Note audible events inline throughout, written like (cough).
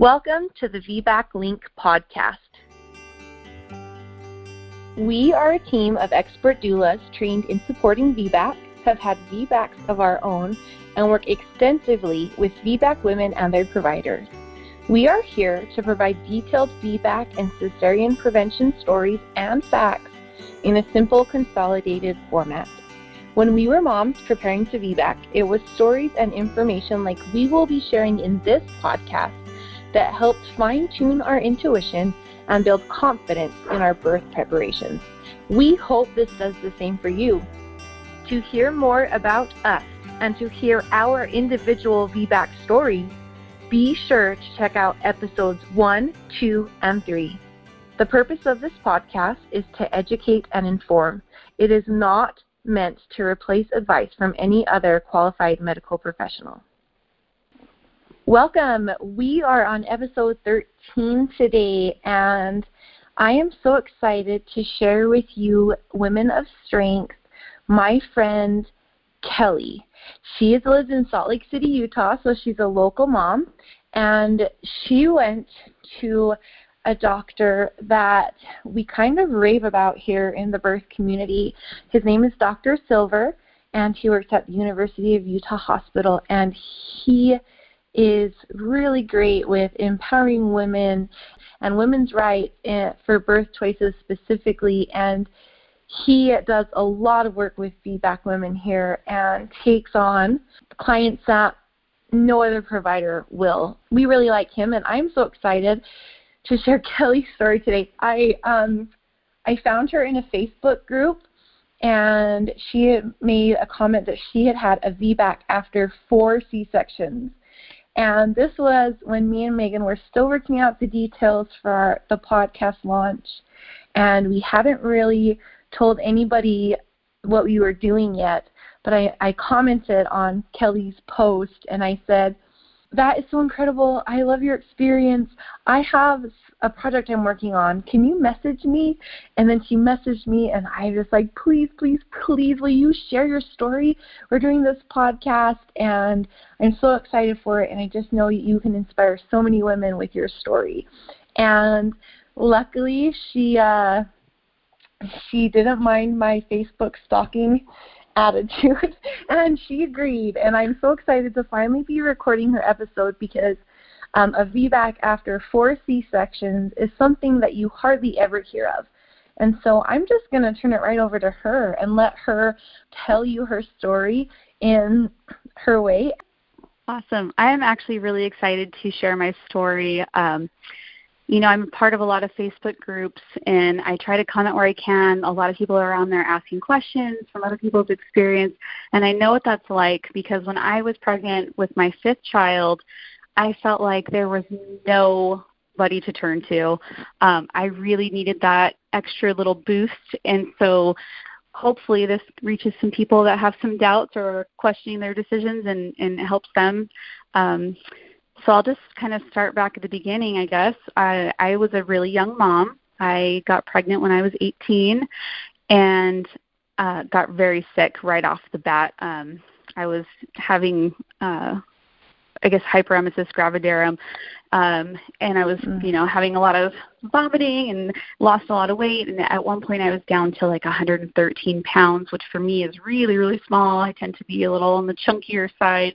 Welcome to the VBAC Link podcast. We are a team of expert doulas trained in supporting VBAC, have had VBACs of our own, and work extensively with VBAC women and their providers. We are here to provide detailed VBAC and cesarean prevention stories and facts in a simple, consolidated format. When we were moms preparing to VBAC, it was stories and information like we will be sharing in this podcast that helps fine tune our intuition and build confidence in our birth preparations. We hope this does the same for you. To hear more about us and to hear our individual VBAC stories, be sure to check out episodes 1, 2, and 3. The purpose of this podcast is to educate and inform. It is not meant to replace advice from any other qualified medical professional. Welcome. We are on episode 13 today, and I am so excited to share with you, Women of Strength, my friend Kelie. She lives in Salt Lake City, Utah, so she's a local mom, and she went to a doctor that we kind of rave about here in the birth community. His name is Dr. Silver, and he works at the University of Utah Hospital, and he is really great with empowering women and women's rights eh, for birth choices specifically. And he does a lot of work with VBAC women here and takes on clients that no other provider will. We really like him, and I'm so excited to share (laughs) Kelie's story today. I um, I found her in a Facebook group, and she made a comment that she had had a VBAC after four C sections, and this was when me and Megan were still working out the details for our, the podcast launch. And we hadn't really told anybody what we were doing yet. But I, I commented on Kelie's post and I said, that is so incredible. I love your experience. I have a project I'm working on. Can you message me? And then she messaged me, and I was just like, please, please, please, will you share your story? We're doing this podcast, and I'm so excited for it. And I just know you can inspire so many women with your story. And luckily, she uh, she didn't mind my Facebook stalking attitude (laughs) and she agreed and i'm so excited to finally be recording her episode because um, a VBAC after four C-sections is something that you hardly ever hear of. And so I'm just going to turn it right over to her and let her tell you her story in her way. Awesome. I am actually really excited to share my story. Um, you know, I'm part of a lot of Facebook groups and I try to comment where I can. A lot of people are on there asking questions from other people's experience. And I know what that's like because when I was pregnant with my fifth child, I felt like there was nobody to turn to. Um, I really needed that extra little boost. And so hopefully this reaches some people that have some doubts or questioning their decisions and, and helps them. Um, so I'll just kind of start back at the beginning, I guess. I, I was a really young mom. I got pregnant when I was 18 and uh, got very sick right off the bat. Um, I was having uh, I guess hyperemesis gravidarum um, and I was, mm. you know, having a lot of vomiting and lost a lot of weight. And at one point, I was down to like 113 pounds, which for me is really, really small. I tend to be a little on the chunkier side.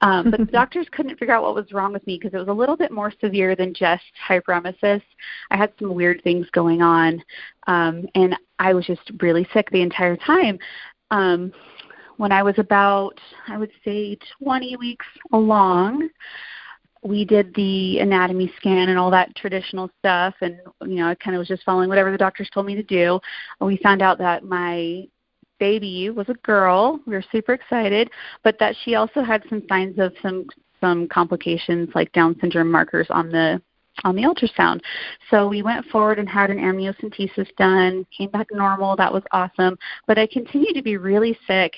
Um, but the (laughs) doctors couldn't figure out what was wrong with me because it was a little bit more severe than just hyperemesis. I had some weird things going on, um, and I was just really sick the entire time. Um, when I was about, I would say, 20 weeks along, we did the anatomy scan and all that traditional stuff and you know i kind of was just following whatever the doctors told me to do. And we found out that my baby was a girl. We were super excited but that she also had some signs of some some complications like down syndrome markers on the on the ultrasound. So we went forward and had an amniocentesis done, came back normal. That was awesome. But I continued to be really sick.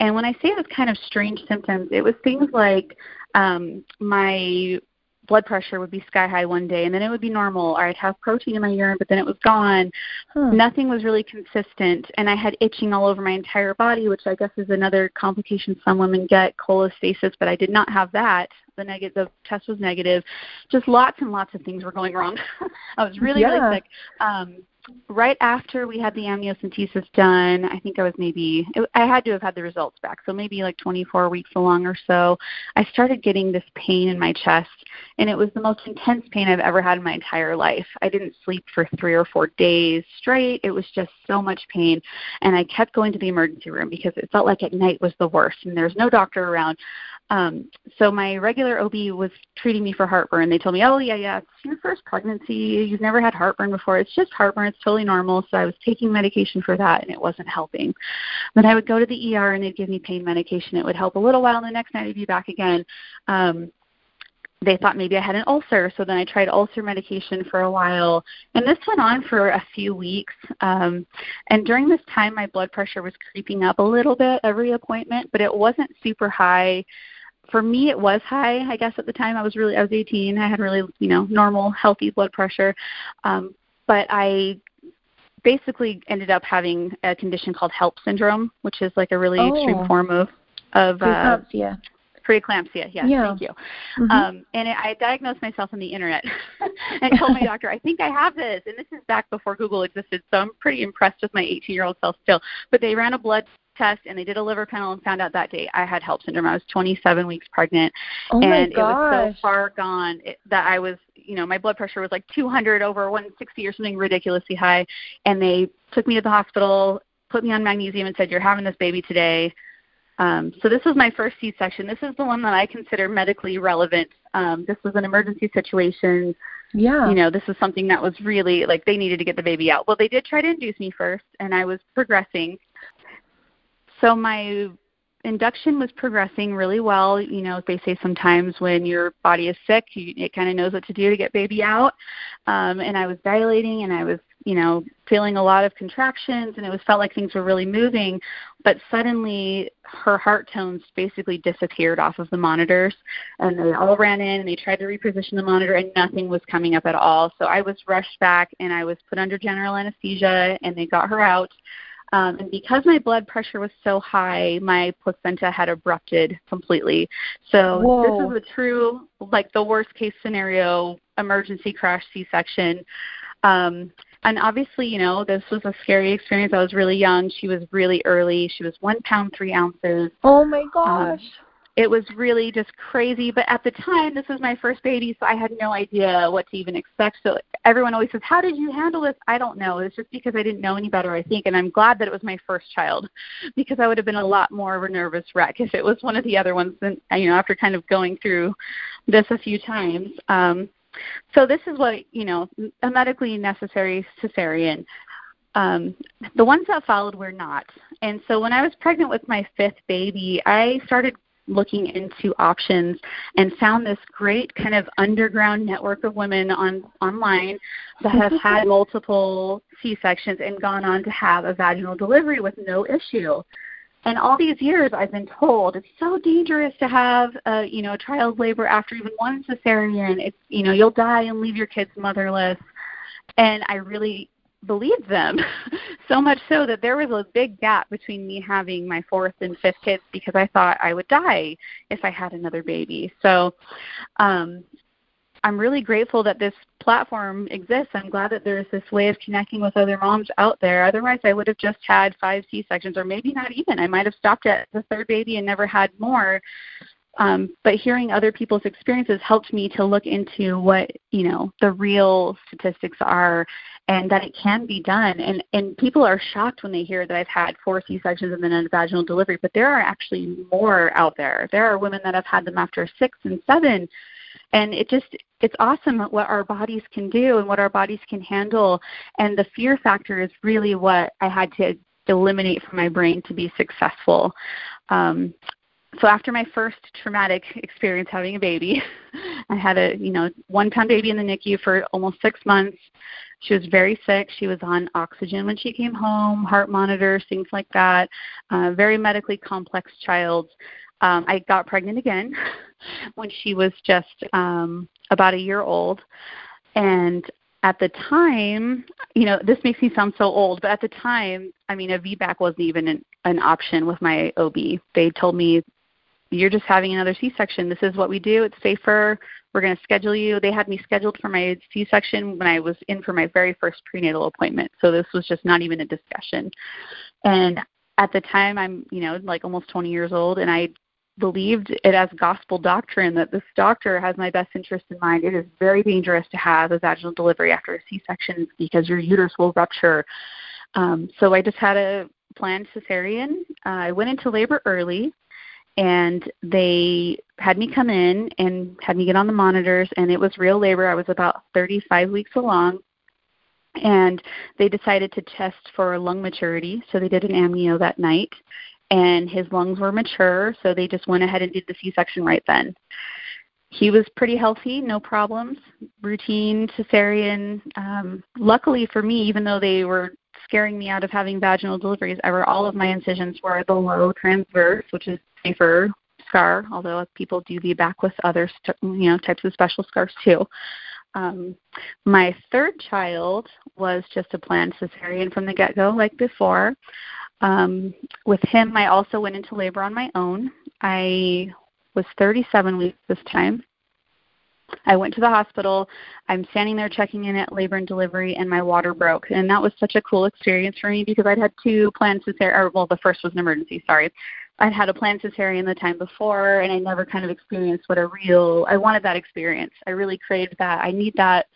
And when I say it was kind of strange symptoms, it was things like um, my blood pressure would be sky high one day and then it would be normal. Or i'd have protein in my urine but then it was gone. Huh. nothing was really consistent and i had itching all over my entire body which i guess is another complication some women get cholestasis but i did not have that. The negative the test was negative. Just lots and lots of things were going wrong. (laughs) I was really yeah. really sick. Um right after we had the amniocentesis done, I think I was maybe I had to have had the results back, so maybe like 24 weeks along or so. I started getting this pain in my chest, and it was the most intense pain I've ever had in my entire life. I didn't sleep for three or four days straight. It was just so much pain, and I kept going to the emergency room because it felt like at night was the worst, and there's no doctor around. Um, so my regular OB was treating me for heartburn. They told me, "Oh yeah, yeah, it's your first pregnancy. You've never had heartburn before. It's just heartburn. It's totally normal." So I was taking medication for that, and it wasn't helping. Then I would go to the ER, and they'd give me pain medication. It would help a little while, and the next night I'd be back again. Um, they thought maybe I had an ulcer, so then I tried ulcer medication for a while, and this went on for a few weeks. Um, and during this time, my blood pressure was creeping up a little bit every appointment, but it wasn't super high for me it was high i guess at the time. I was really i was 18 i had really you know normal healthy blood pressure. Um but i basically ended up having a condition called HELLP syndrome which is like a really oh. extreme form of of uh preeclampsia. preeclampsia. Yes yeah. thank you. Mm-hmm. um and it, i diagnosed myself on the internet (laughs) and told my doctor i think i have this. And this is back before google existed so i'm pretty impressed with my 18 year old self still. But they ran a blood test and they did a liver panel and found out that day I had HELLP syndrome. I was 27 weeks pregnant, oh and it was so far gone that I was, you know, my blood pressure was like 200 over 160 or something ridiculously high. And they took me to the hospital, put me on magnesium, and said, "You're having this baby today." Um, so this was my first C-section. This is the one that I consider medically relevant. Um, this was an emergency situation. Yeah. You know, this was something that was really like they needed to get the baby out. Well, they did try to induce me first, and I was progressing so my induction was progressing really well. You know, they say sometimes when your body is sick, you, it kind of knows what to do to get baby out. Um, and I was dilating, and I was, you know, feeling a lot of contractions, and it was felt like things were really moving. But suddenly, her heart tones basically disappeared off of the monitors, and they all ran in and they tried to reposition the monitor, and nothing was coming up at all. So I was rushed back, and I was put under general anesthesia, and they got her out. Um, and because my blood pressure was so high, my placenta had abrupted completely. So Whoa. this is a true, like the worst case scenario emergency crash C-section. Um, and obviously, you know, this was a scary experience. I was really young. She was really early. She was one pound three ounces. Oh my gosh. Um, it was really just crazy. But at the time, this was my first baby, so I had no idea what to even expect. So everyone always says, "How did you handle this?" I don't know. It's just because I didn't know any better, I think. And I'm glad that it was my first child, because I would have been a lot more of a nervous wreck if it was one of the other ones. And, you know, after kind of going through this a few times. Um, so this is what you know, a medically necessary cesarean. Um, the ones that followed were not. And so when I was pregnant with my fifth baby, I started looking into options and found this great kind of underground network of women on online that have (laughs) had multiple C-sections and gone on to have a vaginal delivery with no issue. And all these years, I've been told it's so dangerous to have a you know a child labor after even one cesarean. It's you know you'll die and leave your kids motherless. And I really believed them (laughs) so much so that there was a big gap between me having my fourth and fifth kids because I thought I would die if I had another baby. So um I'm really grateful that this platform exists. I'm glad that there's this way of connecting with other moms out there. Otherwise, I would have just had five C sections, or maybe not even. I might have stopped at the third baby and never had more. Um, but hearing other people's experiences helped me to look into what you know the real statistics are and that it can be done. And and people are shocked when they hear that I've had four C sections and then a vaginal delivery, but there are actually more out there. There are women that have had them after six and seven. And it just it's awesome what our bodies can do and what our bodies can handle. And the fear factor is really what I had to eliminate from my brain to be successful. Um, so after my first traumatic experience having a baby, (laughs) I had a you know one pound baby in the NICU for almost six months. She was very sick. She was on oxygen when she came home, heart monitors, things like that. Uh, very medically complex child. um, I got pregnant again (laughs) when she was just um, about a year old. And at the time, you know, this makes me sound so old, but at the time, I mean, a VBAC wasn't even an, an option with my OB. They told me, you're just having another C-section. This is what we do. It's safer. We're going to schedule you. They had me scheduled for my C-section when I was in for my very first prenatal appointment. So this was just not even a discussion. And at the time, I'm, you know, like almost 20 years old, and I believed it as gospel doctrine that this doctor has my best interest in mind. It is very dangerous to have a vaginal delivery after a C-section because your uterus will rupture. Um, so I just had a planned cesarean. Uh, I went into labor early, and they had me come in and had me get on the monitors, and it was real labor. I was about 35 weeks along. And they decided to test for lung maturity, so they did an amnio that night and his lungs were mature, so they just went ahead and did the C-section right then. He was pretty healthy, no problems, routine cesarean. Um, luckily for me, even though they were scaring me out of having vaginal deliveries, ever all of my incisions were below transverse, which is safer scar, although people do VBAC with other you know types of special scars too. Um, my third child was just a planned cesarean from the get-go, like before. Um, with him, I also went into labor on my own. I was 37 weeks this time. I went to the hospital. I'm standing there checking in at labor and delivery, and my water broke. And that was such a cool experience for me because I'd had two planned cesarean, well, the first was an emergency. Sorry, I'd had a planned cesarean the time before, and I never kind of experienced what a real. I wanted that experience. I really craved that. I need that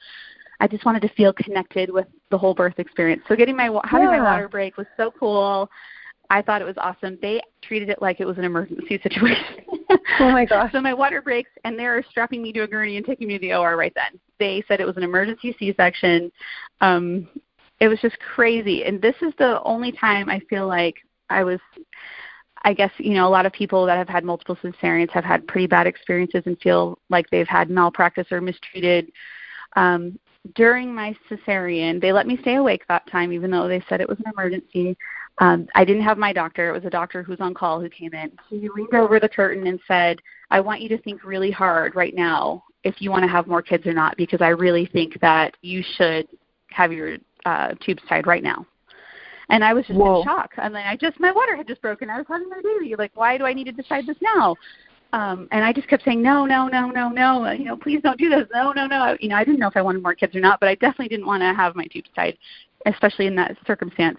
I just wanted to feel connected with the whole birth experience. So getting my having yeah. my water break was so cool. I thought it was awesome. They treated it like it was an emergency (laughs) situation. Oh my (laughs) gosh. so my water breaks and they're strapping me to a gurney and taking me to the OR right then. They said it was an emergency C-section. Um it was just crazy. And this is the only time I feel like I was I guess, you know, a lot of people that have had multiple cesareans have had pretty bad experiences and feel like they've had malpractice or mistreated um, during my cesarean, they let me stay awake that time, even though they said it was an emergency. Um, I didn't have my doctor. It was a doctor who's on call who came in. He leaned over the curtain and said, I want you to think really hard right now if you want to have more kids or not, because I really think that you should have your uh, tubes tied right now. And I was just Whoa. in shock. I mean, I just my water had just broken. I was having my baby. Like, why do I need to decide this now? Um, and I just kept saying, no, no, no, no, no, you know, please don't do this. No, no, no. You know, I didn't know if I wanted more kids or not, but I definitely didn't want to have my tubes tied, especially in that circumstance.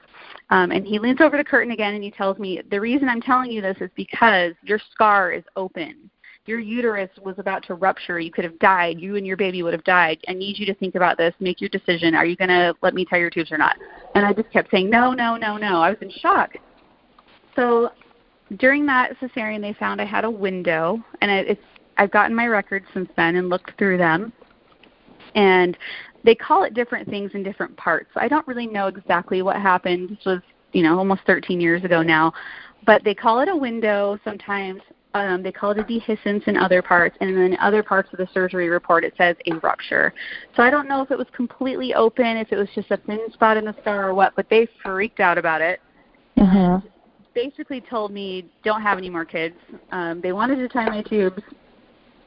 Um, and he leans over the curtain again and he tells me, the reason I'm telling you this is because your scar is open. Your uterus was about to rupture. You could have died. You and your baby would have died. I need you to think about this. Make your decision. Are you going to let me tie your tubes or not? And I just kept saying, no, no, no, no. I was in shock. So during that cesarean, they found I had a window, and it, it's I've gotten my records since then and looked through them, and they call it different things in different parts. I don't really know exactly what happened. This was you know almost 13 years ago now, but they call it a window sometimes. Um, they call it a dehiscence in other parts, and then in other parts of the surgery report it says a rupture. So I don't know if it was completely open, if it was just a thin spot in the scar or what, but they freaked out about it. Mm-hmm basically told me don't have any more kids. Um, they wanted to tie my tubes.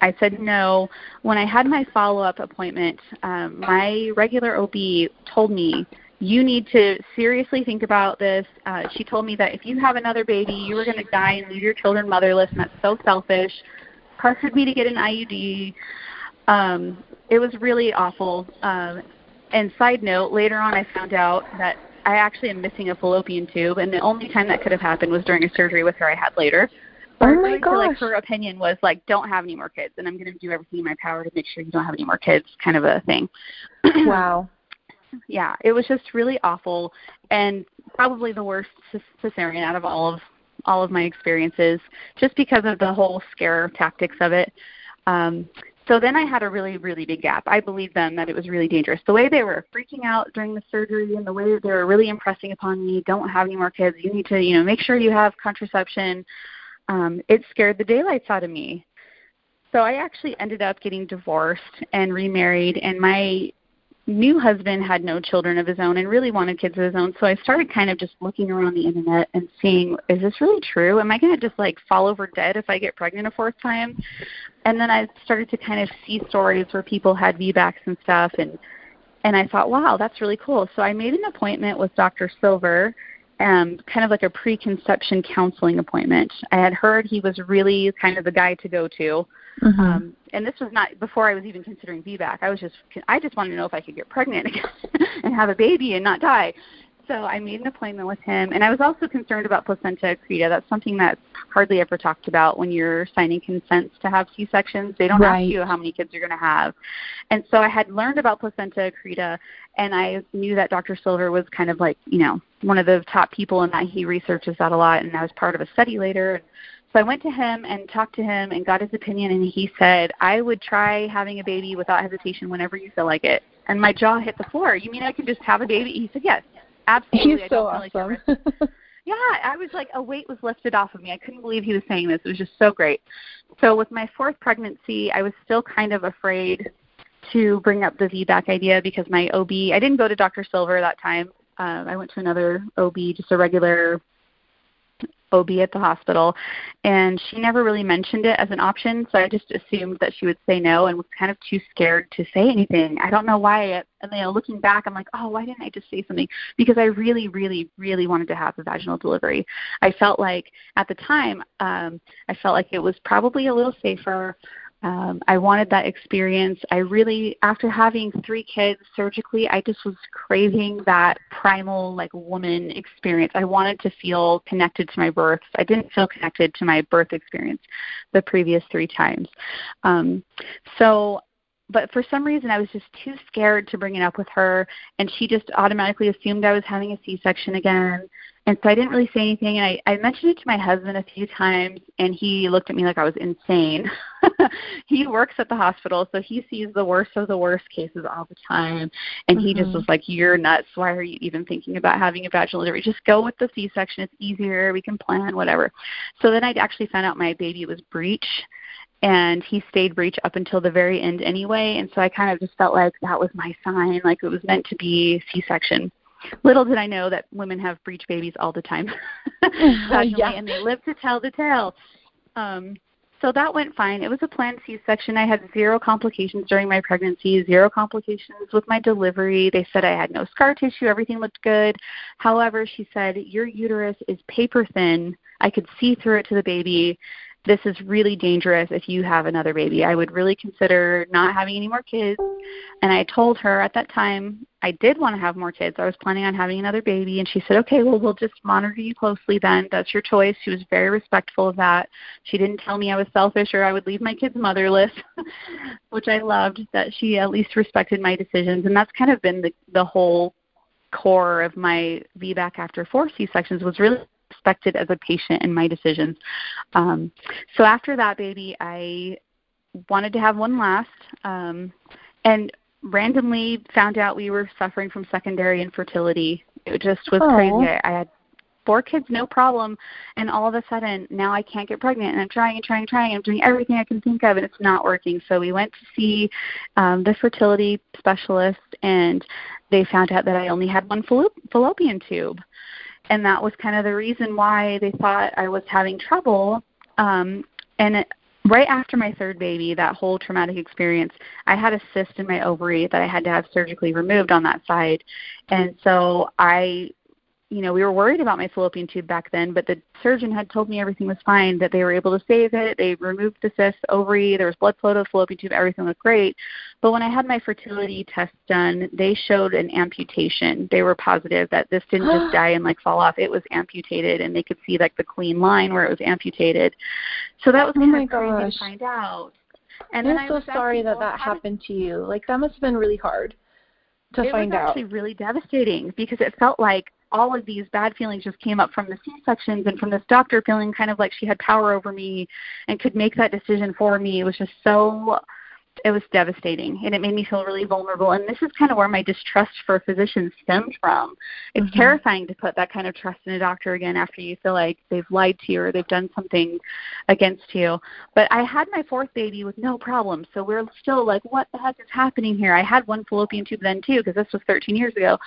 I said no. When I had my follow up appointment, um, my regular OB told me you need to seriously think about this. Uh, she told me that if you have another baby, you are going to die and leave your children motherless, and that's so selfish. Pressured me to get an IUD. Um, it was really awful. Um, and side note, later on I found out that I actually am missing a fallopian tube, and the only time that could have happened was during a surgery with her I had later. Oh my gosh. like her opinion was like, don't have any more kids, and I'm going to do everything in my power to make sure you don't have any more kids, kind of a thing. (clears throat) wow. Yeah, it was just really awful, and probably the worst cesarean out of all of all of my experiences, just because of the whole scare tactics of it. Um, so then I had a really, really big gap. I believed them that it was really dangerous. The way they were freaking out during the surgery and the way that they were really impressing upon me, don't have any more kids. You need to, you know, make sure you have contraception. Um, it scared the daylights out of me. So I actually ended up getting divorced and remarried and my new husband had no children of his own and really wanted kids of his own. So I started kind of just looking around the internet and seeing, is this really true? Am I going to just like fall over dead if I get pregnant a fourth time? And then I started to kind of see stories where people had VBACs and stuff and and I thought, wow, that's really cool. So I made an appointment with Dr. Silver, um, kind of like a preconception counseling appointment. I had heard he was really kind of the guy to go to. Mm-hmm. Um, and this was not before I was even considering VBAC. I was just I just wanted to know if I could get pregnant again (laughs) and have a baby and not die. So I made an appointment with him, and I was also concerned about placenta accreta. That's something that's hardly ever talked about when you're signing consents to have C-sections. They don't right. ask you how many kids you're going to have. And so I had learned about placenta accreta, and I knew that Dr. Silver was kind of like, you know, one of the top people in that he researches that a lot, and I was part of a study later. So I went to him and talked to him and got his opinion, and he said, I would try having a baby without hesitation whenever you feel like it. And my jaw hit the floor. You mean I can just have a baby? He said, Yes, absolutely. He's so awesome. (laughs) yeah, I was like, a weight was lifted off of me. I couldn't believe he was saying this. It was just so great. So with my fourth pregnancy, I was still kind of afraid to bring up the VBAC idea because my OB, I didn't go to Dr. Silver that time. Uh, I went to another OB, just a regular OB at the hospital, and she never really mentioned it as an option. So I just assumed that she would say no, and was kind of too scared to say anything. I don't know why. And you know, looking back, I'm like, oh, why didn't I just say something? Because I really, really, really wanted to have a vaginal delivery. I felt like at the time, um, I felt like it was probably a little safer um, I wanted that experience. I really, after having three kids surgically, I just was craving that primal, like, woman experience. I wanted to feel connected to my births. I didn't feel connected to my birth experience the previous three times. Um, so but for some reason I was just too scared to bring it up with her and she just automatically assumed I was having a C section again. And so I didn't really say anything and I, I mentioned it to my husband a few times and he looked at me like I was insane. (laughs) (laughs) he works at the hospital so he sees the worst of the worst cases all the time and mm-hmm. he just mm-hmm. was like, You're nuts, why are you even thinking about having a vaginal delivery? Just go with the C section, it's easier, we can plan, whatever. So then I actually found out my baby was breech and he stayed breech up until the very end anyway and so i kind of just felt like that was my sign like it was meant to be c section little did i know that women have breech babies all the time (laughs) (laughs) yeah. and they live to tell the tale um so that went fine. It was a planned c section. I had zero complications during my pregnancy zero complications with my delivery. They said i had no scar tissue. Everything looked good. However she said your uterus is paper thin. I could see through it to the baby this is really dangerous if you have another baby. I would really consider not having any more kids. And I told her at that time I did want to have more kids. I was planning on having another baby. And she said, okay, well, we'll just monitor you closely then. That's your choice. She was very respectful of that. She didn't tell me I was selfish or I would leave my kids motherless, (laughs) which I loved that she at least respected my decisions. And that's kind of been the, the whole core of my VBAC after four C sections was really respected as a patient in my decisions. Um, so after that baby, I wanted to have one last, um, and randomly found out we were suffering from secondary infertility. It just was Aww. crazy. I, I had four kids, no problem, and all of a sudden now I can't get pregnant, and I'm trying and trying and trying. I'm doing everything I can think of, and it's not working. So we went to see um, the fertility specialist, and they found out that I only had one fallopian tube and that was kind of the reason why they thought I was having trouble. Um, and it, right after my third baby, that whole traumatic experience, I had a cyst in my ovary that I had to have surgically removed on that side. And so I you know, we were worried about my fallopian tube back then, but the surgeon had told me everything was fine, that they were able to save it. They removed the cyst, ovary, there was blood flow to the fallopian tube, everything looked great. But when I had my fertility test done, they showed an amputation. They were positive that this didn't just (gasps) die and like fall off. It was amputated and they could see like the clean line where it was amputated. So that was oh kind of crazy gosh. to find out. And I'm so sorry that that happened to you. Like that must have been really hard to it find out. It was actually really devastating because it felt like all of these bad feelings just came up from the C sections and from this doctor feeling kind of like she had power over me and could make that decision for me. It was just so it was devastating and it made me feel really vulnerable. And this is kind of where my distrust for physicians stems from. It's mm-hmm. terrifying to put that kind of trust in a doctor again after you feel like they've lied to you or they've done something against you. But i had my fourth baby with no problem so we're still like what the heck is happening here? I had one fallopian tube then too because this was 13 years ago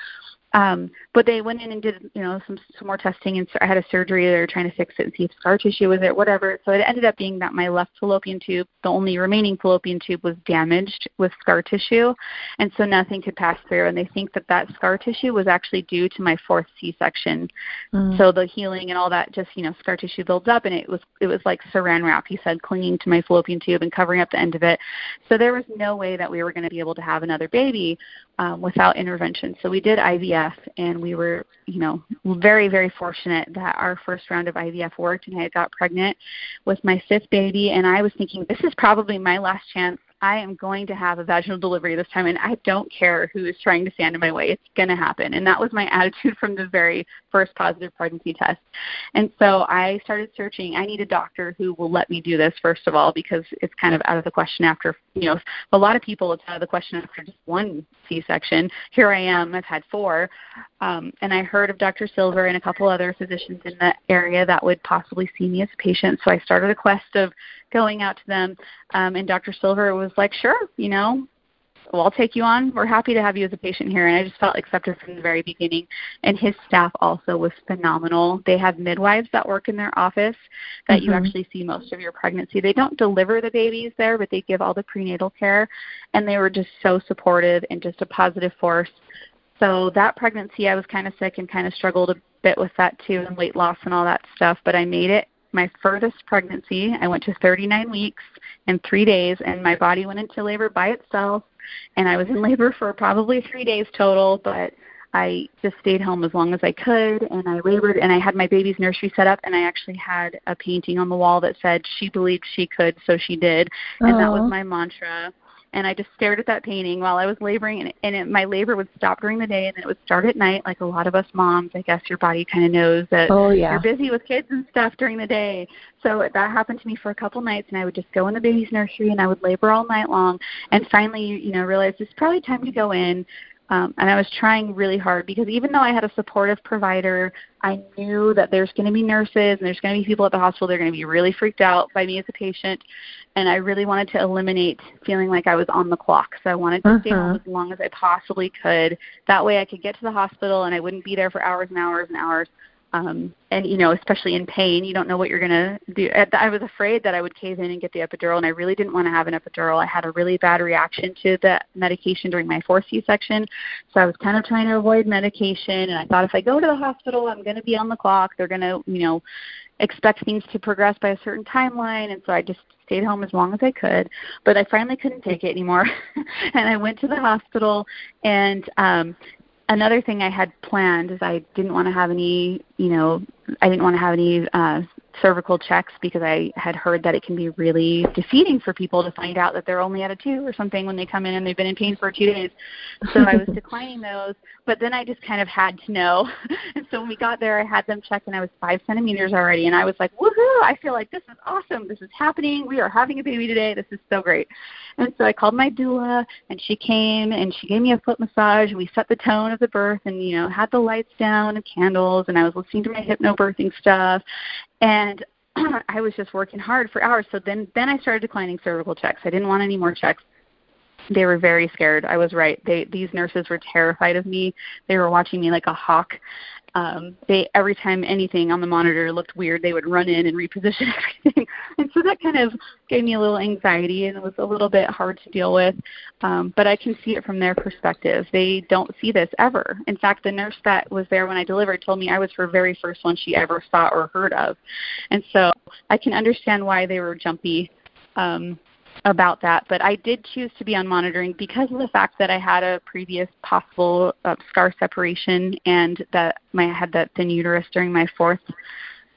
um, but they went in and did you know some some more testing and I had a surgery. They were trying to fix it and see if scar tissue was there, whatever. So it ended up being that my left fallopian tube, the only remaining fallopian tube, was damaged with scar tissue, and so nothing could pass through. And they think that that scar tissue was actually due to my fourth C-section. Mm. So the healing and all that, just you know, scar tissue builds up, and it was it was like Saran wrap. He said clinging to my fallopian tube and covering up the end of it. So there was no way that we were going to be able to have another baby um, without intervention. So we did IVF, and we were, you know, very, very fortunate that our first round of IVF worked, and I got pregnant with my fifth baby. And I was thinking, this is probably my last chance I am going to have a vaginal delivery this time, and I don't care who is trying to stand in my way. It's going to happen. And that was my attitude from the very first positive pregnancy test. And so I started searching. I need a doctor who will let me do this, first of all, because it's kind of out of the question after, you know, a lot of people, it's out of the question after just one C section. Here I am, I've had four. Um, and I heard of Dr. Silver and a couple other physicians in the area that would possibly see me as a patient. So I started a quest of going out to them. Um, and Dr. Silver was like, sure, you know, well, I'll take you on. We're happy to have you as a patient here. And I just felt accepted from the very beginning. And his staff also was phenomenal. They have midwives that work in their office that mm-hmm. you actually see most of your pregnancy. They don't deliver the babies there, but they give all the prenatal care. And they were just so supportive and just a positive force. So that pregnancy, I was kind of sick and kind of struggled a bit with that too, and weight loss and all that stuff. But I made it my furthest pregnancy. I went to 39 weeks and three days, and my body went into labor by itself. And I was in labor for probably three days total, but I just stayed home as long as I could, and I labored. And I had my baby's nursery set up, and I actually had a painting on the wall that said, "She believed she could, so she did," and Aww. that was my mantra and I just stared at that painting while I was laboring, and, and it, my labor would stop during the day, and then it would start at night. Like a lot of us moms, I guess your body kind of knows that oh, yeah. you're busy with kids and stuff during the day. So that happened to me for a couple nights, and I would just go in the baby's nursery, and I would labor all night long, and finally, you know, realize it's probably time to go in. Um, and I was trying really hard because even though I had a supportive provider, I knew that there's going to be nurses and there's going to be people at the hospital. They're going to be really freaked out by me as a patient, and I really wanted to eliminate feeling like I was on the clock. So I wanted to uh-huh. stay home uh-huh. as long as I possibly could. That way, I could get to the hospital and I wouldn't be there for hours and hours and hours um, and you know, especially in pain, you don't know what you're to do. I was afraid that I would cave in and get the epidural, and I really didn't want to have an epidural. I had a really bad reaction to the medication during my fourth C-section, so I was kind of trying to avoid medication. And I thought if I go to the hospital, I'm to be on the clock. They're to, you know, expect things to progress by a certain timeline, and so I just stayed home as long as I could. But I finally couldn't take it anymore, (laughs) and I went to the hospital, and um, another thing I had planned is I didn't want to have any, you know, I didn't want to have any uh, cervical checks because I had heard that it can be really defeating for people to find out that they're only at a two or something when they come in and they've been in pain for two days. So I was (laughs) declining those, but then I just kind of had to know. (laughs) and so when we got there, I had them check and I was five centimeters already, and I was like, woohoo! I feel like this is awesome. This is happening. We are having a baby today. This is so great. And so I called my doula, and she came and she gave me a foot massage. We set the tone of the birth, and you know had the lights down and candles, and I was listening to my hypnobirthing stuff, and (clears throat) I was just working hard for hours. So then then I started declining cervical checks. I didn't want any more checks. They were very scared. I was right. They these nurses were terrified of me. They were watching me like a hawk um, they every time anything on the monitor looked weird, they would run in and reposition (laughs) everything, and so that kind of gave me a little anxiety, and it was a little bit hard to deal with. Um, but I can see it from their perspective; they don't see this ever. In fact, the nurse that was there when I delivered told me I was her very first one she ever saw or heard of, and so I can understand why they were jumpy. Um, about that, but I did choose to be on monitoring because of the fact that I had a previous possible uh, scar separation and that my, I had that thin uterus during my fourth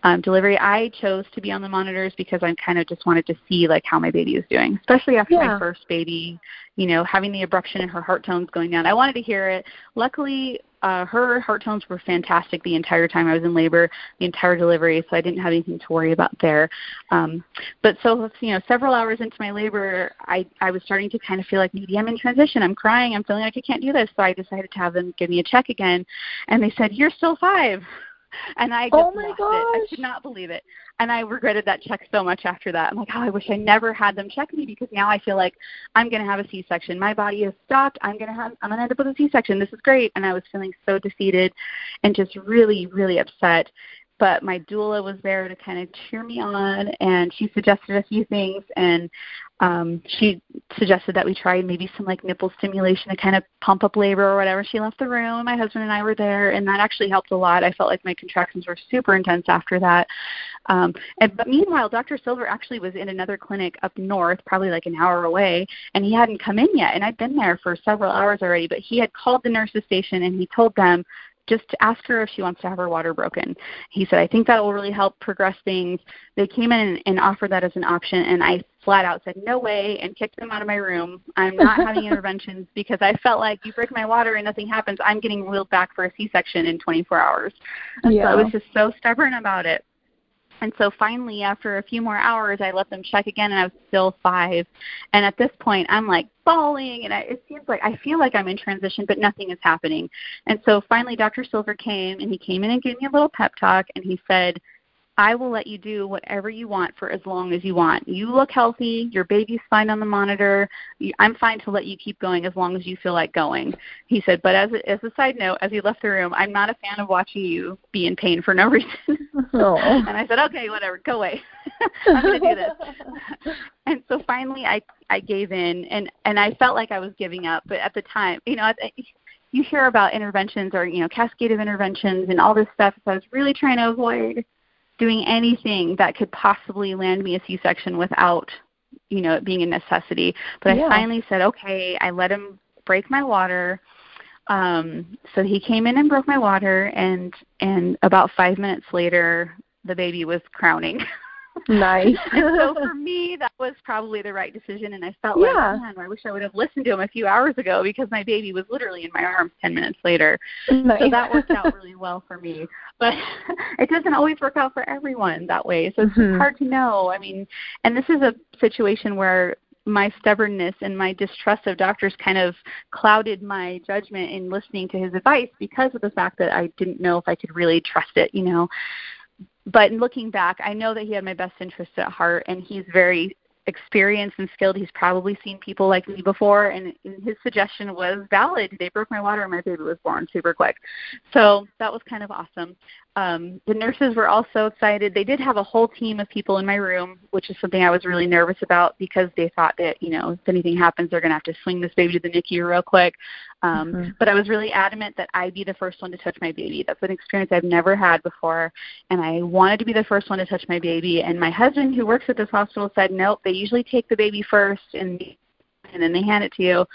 um, delivery. I chose to be on the monitors because I kind of just wanted to see like how my baby was doing, especially after yeah. my first baby. You know, having the abruption in her heart tones going down. I wanted to hear it. Luckily, uh, her heart tones were fantastic the entire time I was in labor, the entire delivery, so I didn't have anything to worry about there. Um, but so you know, several hours into my labor, I I was starting to kind of feel like maybe I'm in transition. I'm crying. I'm feeling like I can't do this. So I decided to have them give me a check again, and they said you're still five (laughs) and I just oh my lost gosh. it. I could not believe it, and I regretted that check so much after that. I'm like, oh, I wish I never had them check me because now I feel like I'm going to have a C-section. My body is stopped. I'm going to have. I'm going to end up with a C-section. This is great, and I was feeling so defeated, and just really, really upset but my doula was there to kind of cheer me on and she suggested a few things and um she suggested that we try maybe some like nipple stimulation to kind of pump up labor or whatever. She left the room. My husband and i were there and that actually helped a lot. I felt like my contractions were super intense after that. Um and but meanwhile dr silver actually was in another clinic up north probably like an hour away and he hadn't come in yet and i'd been there for several hours already but he had called the nurses station and he told them just to ask her if she wants to have her water broken. He said, I think that will really help progress things. They came in and, and offered that as an option, and I flat out said, no way, and kicked them out of my room. I'm not having (laughs) interventions because I felt like you break my water and nothing happens. I'm getting wheeled back for a C-section in 24 hours. And yeah. so I was just so stubborn about it. And so finally, after a few more hours, I let them check again, and I was still five. And at this point, I'm like bawling, and I, it seems like I feel like I'm in transition, but nothing is happening. And so finally, Dr. Silver came, and he came in and gave me a little pep talk, and he said, I will let you do whatever you want for as long as you want. You look healthy. Your baby's fine on the monitor. I'm fine to let you keep going as long as you feel like going. He said, but as a, as a side note, as he left the room, I'm not a fan of watching you be in pain for no (laughs) reason. Oh. and I said, okay, whatever, go away. (laughs) I'm going to do this. (laughs) and so finally, I I gave in, and and I felt like I was giving up, but at the time, you know. I, you hear about interventions or you know cascade of interventions and all this stuff. So I was really trying to avoid doing anything that could possibly land me a C-section without, you know, it being a necessity. But Yeah. I finally said, okay. I let him break my water. Um, so he came in and broke my water, and and about five minutes later, the baby was crowning. (laughs) Nice. (laughs) and so for (laughs) me, that was probably the right decision. And I felt Yeah. like, man, I wish I would have listened to him a few hours ago because my baby was literally in my arms 10 minutes later. nice. So that worked out really well for me. But (laughs) it doesn't always work out for everyone that way. So it's Mhm. hard to know. I mean, and this is a situation where my stubbornness and my distrust of doctors kind of clouded my judgment in listening to his advice because of the fact that I didn't know if I could really trust it, you know. But in looking back, I know that he had my best interests at heart and he's very experienced and skilled. He's probably seen people like me before, and, and his suggestion was valid. They broke my water, and my baby was born super quick. So that was kind of awesome. Um, the nurses were also excited. They did have a whole team of people in my room, which is something I was really nervous about because they thought that you know if anything happens, they're going to have to swing this baby to the NICU real quick. Um, Mhm. But I was really adamant that I be the first one to touch my baby. That's an experience I've never had before, and I wanted to be the first one to touch my baby. And my husband, who works at this hospital, said, "Nope, they usually take the baby first, and and then they hand it to you."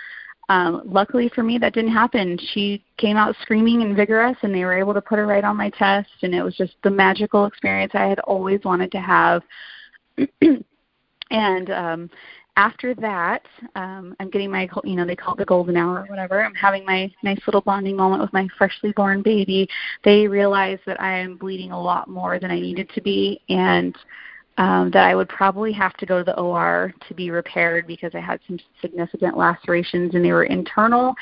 Um, luckily for me, that didn't happen. She came out screaming and vigorous, and they were able to put her right on my chest, and it was just the magical experience I had always wanted to have. (clears throat) and um, after that, um, I'm getting my, you know, they call it the golden hour or whatever. I'm having my nice little bonding moment with my freshly born baby. They realize that I am bleeding a lot more than I needed to be, and um, that I would probably have to go to the OR to be repaired because I had some significant lacerations and they were internal.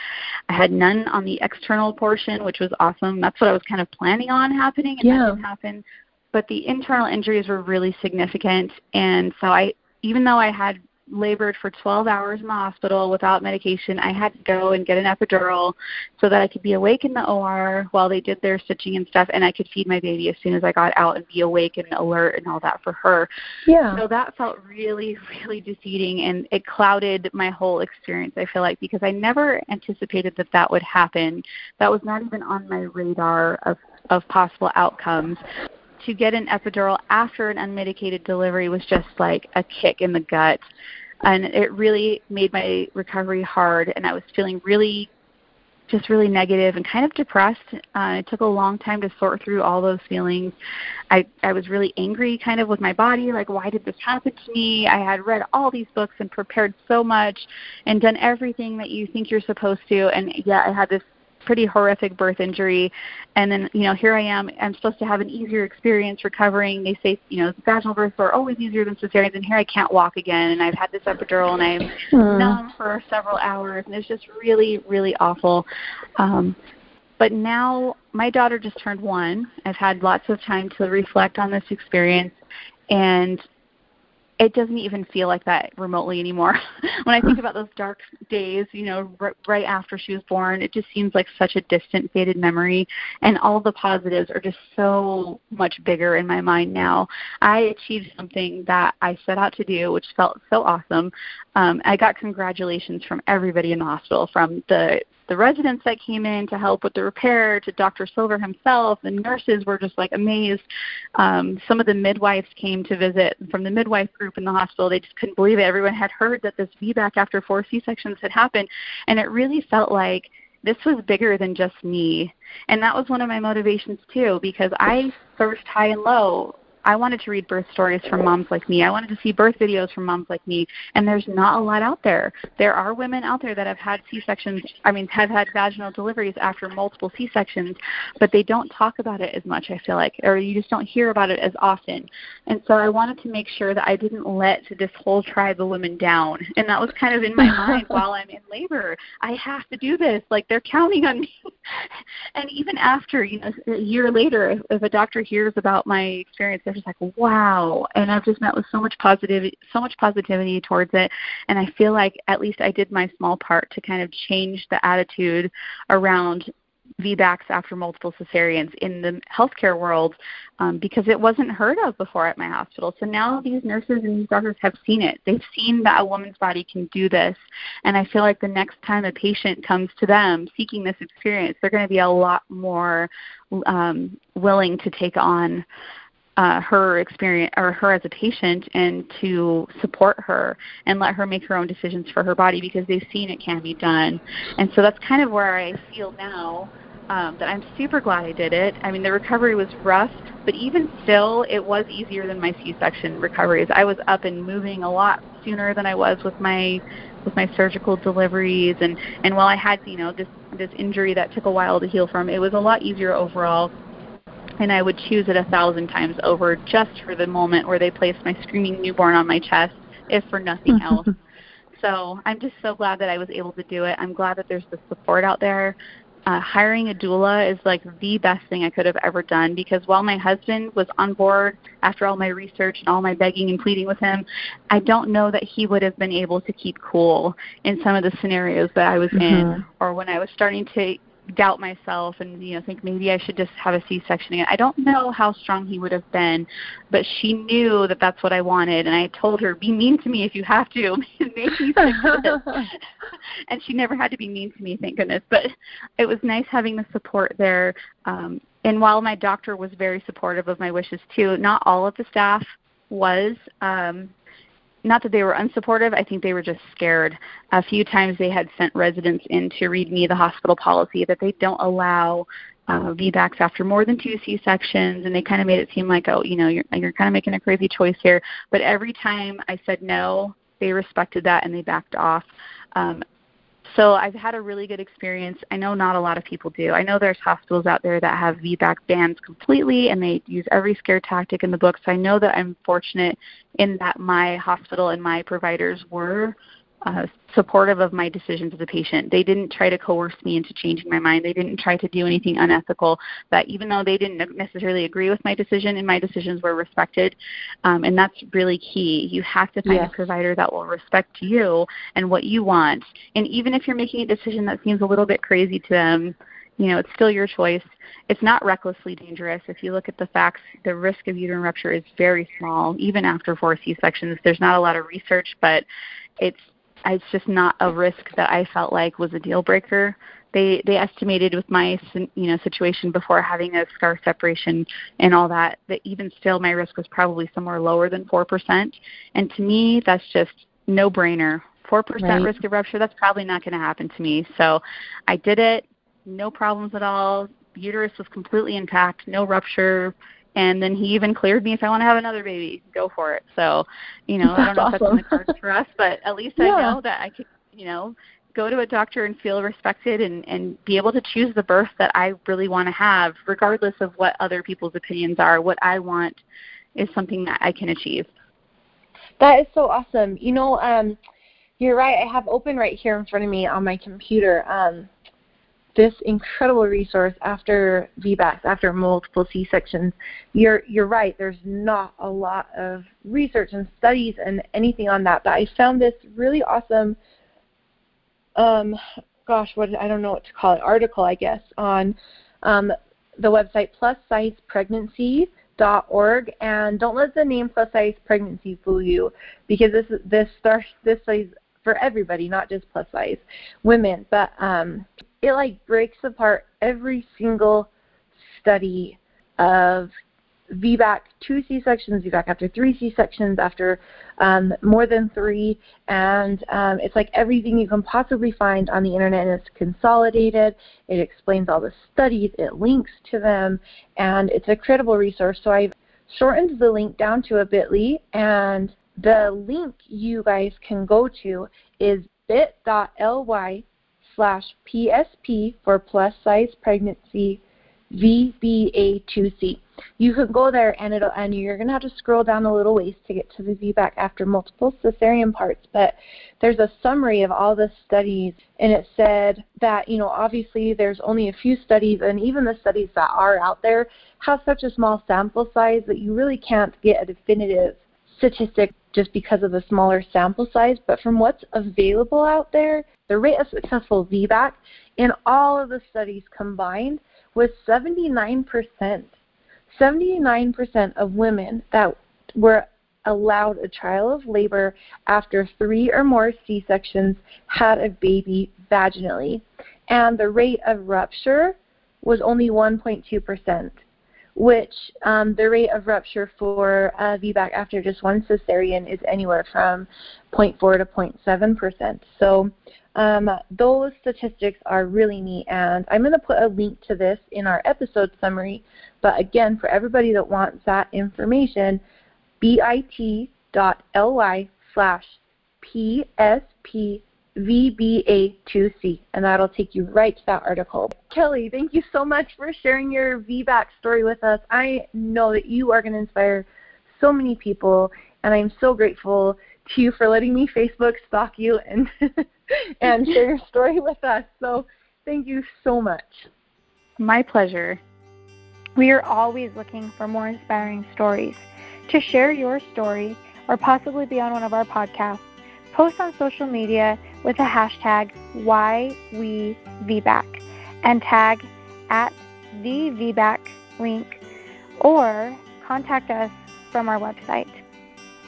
I had none on the external portion, which was awesome. That's what I was kind of planning on happening, and Yeah. that didn't happen. But the internal injuries were really significant, and so I, even though I had labored for 12 hours in the hospital without medication, I had to go and get an epidural so that I could be awake in the OR while they did their stitching and stuff, and I could feed my baby as soon as I got out and be awake and alert and all that for her. yeah. So that felt really, (laughs) really defeating, and it clouded my whole experience. I feel like because I never anticipated that that would happen. That was not even on my radar of of possible outcomes. To get an epidural after an unmedicated delivery was just like a kick in the gut, and it really made my recovery hard. And I was feeling really just really negative and kind of depressed. Uh, it took a long time to sort through all those feelings. I I was really angry, kind of with my body, like why did this happen to me? I had read all these books and prepared so much and done everything that you think you're supposed to, and yet I had this pretty horrific birth injury. And then you know here i am i'm supposed to have an easier experience recovering. They say you know vaginal births are always easier than cesareans and here i can't walk again and i've had this epidural and i'm mm. numb for several hours and it's just really really awful. Um but now my daughter just turned one. I've had lots of time to reflect on this experience and it doesn't even feel like that remotely anymore. (laughs) when I think (laughs) about those dark days, you know, r- right after she was born, it just seems like such a distant, faded memory. And all the positives are just so much bigger in my mind now. I achieved something that I set out to do, which felt so awesome. Um, I got congratulations from everybody in the hospital, from the the residents that came in to help with the repair to Dr. Silver himself. The nurses were just like amazed. Um, some of the midwives came to visit from the midwife group in the hospital. They just couldn't believe it. Everyone had heard that this VBAC after four C-sections had happened, and it really felt like this was bigger than just me. And that was one of my motivations too, because I searched high and low I wanted to read birth stories from moms like me. I wanted to see birth videos from moms like me, and there's not a lot out there. There are women out there that have had C-sections, I mean, have had vaginal deliveries after multiple C-sections, but they don't talk about it as much, I feel like, or you just don't hear about it as often. And so I wanted to make sure that I didn't let this whole tribe of women down. And that was kind of in my mind (laughs) while I'm in labor. I have to do this. Like they're counting on me. (laughs) and even after, you know, a year later, if, if a doctor hears about my experience, just like, wow. And I've just met with so much positivity, so much positivity towards it. And I feel like at least I did my small part to kind of change the attitude around VBACs after multiple cesareans in the healthcare world um, because it wasn't heard of before at my hospital. So now these nurses and these doctors have seen it. They've seen that a woman's body can do this. And I feel like the next time a patient comes to them seeking this experience, they're going to be a lot more um, willing to take on uh, her experience or her as a patient and to support her and let her make her own decisions for her body because they've seen it can be done. And so that's kind of where I feel now um, that I'm super glad I did it. I mean, the recovery was rough, but even still, it was easier than my C-section recoveries. I was up and moving a lot sooner than I was with my with my surgical deliveries, and and while I had you know this this injury that took a while to heal from, it was a lot easier overall and I would choose it a thousand times over just for the moment where they placed my screaming newborn on my chest, if for nothing (laughs) else. so I'm just so glad that I was able to do it. I'm glad that there's the support out there. Uh, hiring a doula is like the best thing I could have ever done because while my husband was on board after all my research and all my begging and pleading with him, I don't know that he would have been able to keep cool in some of the scenarios that I was mm-hmm. in or when I was starting to doubt myself and you know think maybe I should just have a C-section again. I don't know how strong he would have been, but she knew that that's what I wanted, and I told her, "Be mean to me if you have to, (laughs) (laughs) and she never had to be mean to me, thank goodness. But it was nice having the support there. Um, and while my doctor was very supportive of my wishes too, not all of the staff was. Um, not that they were unsupportive, I think they were just scared. A few times they had sent residents in to read me the hospital policy that they don't allow uh, VBACs after more than two C-sections, and they kind of made it seem like, oh, you know, you're you're kind of making a crazy choice here. But every time I said no, they respected that and they backed off. Um, so I've had a really good experience. I know not a lot of people do. I know there's hospitals out there that have VBAC bans completely and they use every scare tactic in the book. So I know that I'm fortunate in that my hospital and my providers were uh, supportive of my decisions as a patient. They didn't try to coerce me into changing my mind. They didn't try to do anything unethical. That even though they didn't necessarily agree with my decision, and my decisions were respected, um, and that's really key. You have to find yes. a provider that will respect you and what you want. And even if you're making a decision that seems a little bit crazy to them, you know, it's still your choice. It's not recklessly dangerous. If you look at the facts, the risk of uterine rupture is very small, even after four C-sections. There's not a lot of research, but it's it's just not a risk that I felt like was a deal breaker. They they estimated with my you know situation before having a scar separation and all that that even still my risk was probably somewhere lower than four percent. And to me, that's just no brainer. Four percent risk of rupture. That's probably not going to happen to me. So I did it. No problems at all. Uterus was completely intact. No rupture and then he even cleared me if I want to have another baby, go for it. So, you know, I don't know if that's in the cards for us, but at least yeah. I know that I could, you know, go to a doctor and feel respected and, and be able to choose the birth that I really want to have, regardless of what other people's opinions are. What I want is something that I can achieve. That is so awesome. You know, um, you're right. I have open right here in front of me on my computer. Um, this incredible resource after VBACs, after multiple C-sections. You're you're right. There's not a lot of research and studies and anything on that, but I found this really awesome. Um, gosh, what I don't know what to call it. Article, I guess, on um, the website plussizepregnancy.org, and don't let the name plus size pregnancy fool you, because this this starts this is for everybody, not just plus size women, but um, it like breaks apart every single study of VBAC, two C-sections, VBAC after three C-sections, after um, more than three, and um, it's like everything you can possibly find on the internet, it's consolidated. It explains all the studies, it links to them, and it's a credible resource. So I've shortened the link down to a bit.ly, and the link you guys can go to is bit.ly slash PSP for plus size pregnancy VBA2C. You can go there and it'll and you're gonna have to scroll down a little ways to get to the VBAC after multiple cesarean parts, but there's a summary of all the studies and it said that, you know, obviously there's only a few studies and even the studies that are out there have such a small sample size that you really can't get a definitive statistic just because of the smaller sample size, but from what's available out there, the rate of successful VBAC in all of the studies combined was 79%. 79% of women that were allowed a trial of labor after three or more C sections had a baby vaginally. And the rate of rupture was only 1.2% which um, the rate of rupture for uh, VBAC after just one cesarean is anywhere from 0.4 to 0.7 percent. So um, those statistics are really neat, and I'm going to put a link to this in our episode summary. But again, for everybody that wants that information, bit.ly slash PSP VBA2C, and that'll take you right to that article. Kelie, thank you so much for sharing your VBAC story with us. I know that you are going to inspire so many people, and I'm so grateful to you for letting me Facebook stalk you and (laughs) and share your story with us. So, thank you so much. My pleasure. We are always looking for more inspiring stories. To share your story or possibly be on one of our podcasts, post on social media with the hashtag WhyWeVBAC and tag at the VBAC link or contact us from our website.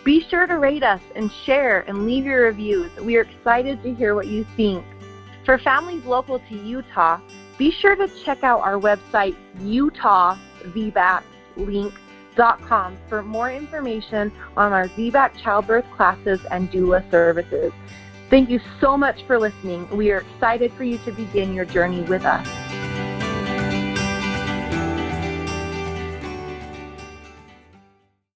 Be sure to rate us and share and leave your reviews. We are excited to hear what you think. For families local to Utah, be sure to check out our website, for more information on our VBAC childbirth classes and doula services. Thank you so much for listening. We are excited for you to begin your journey with us.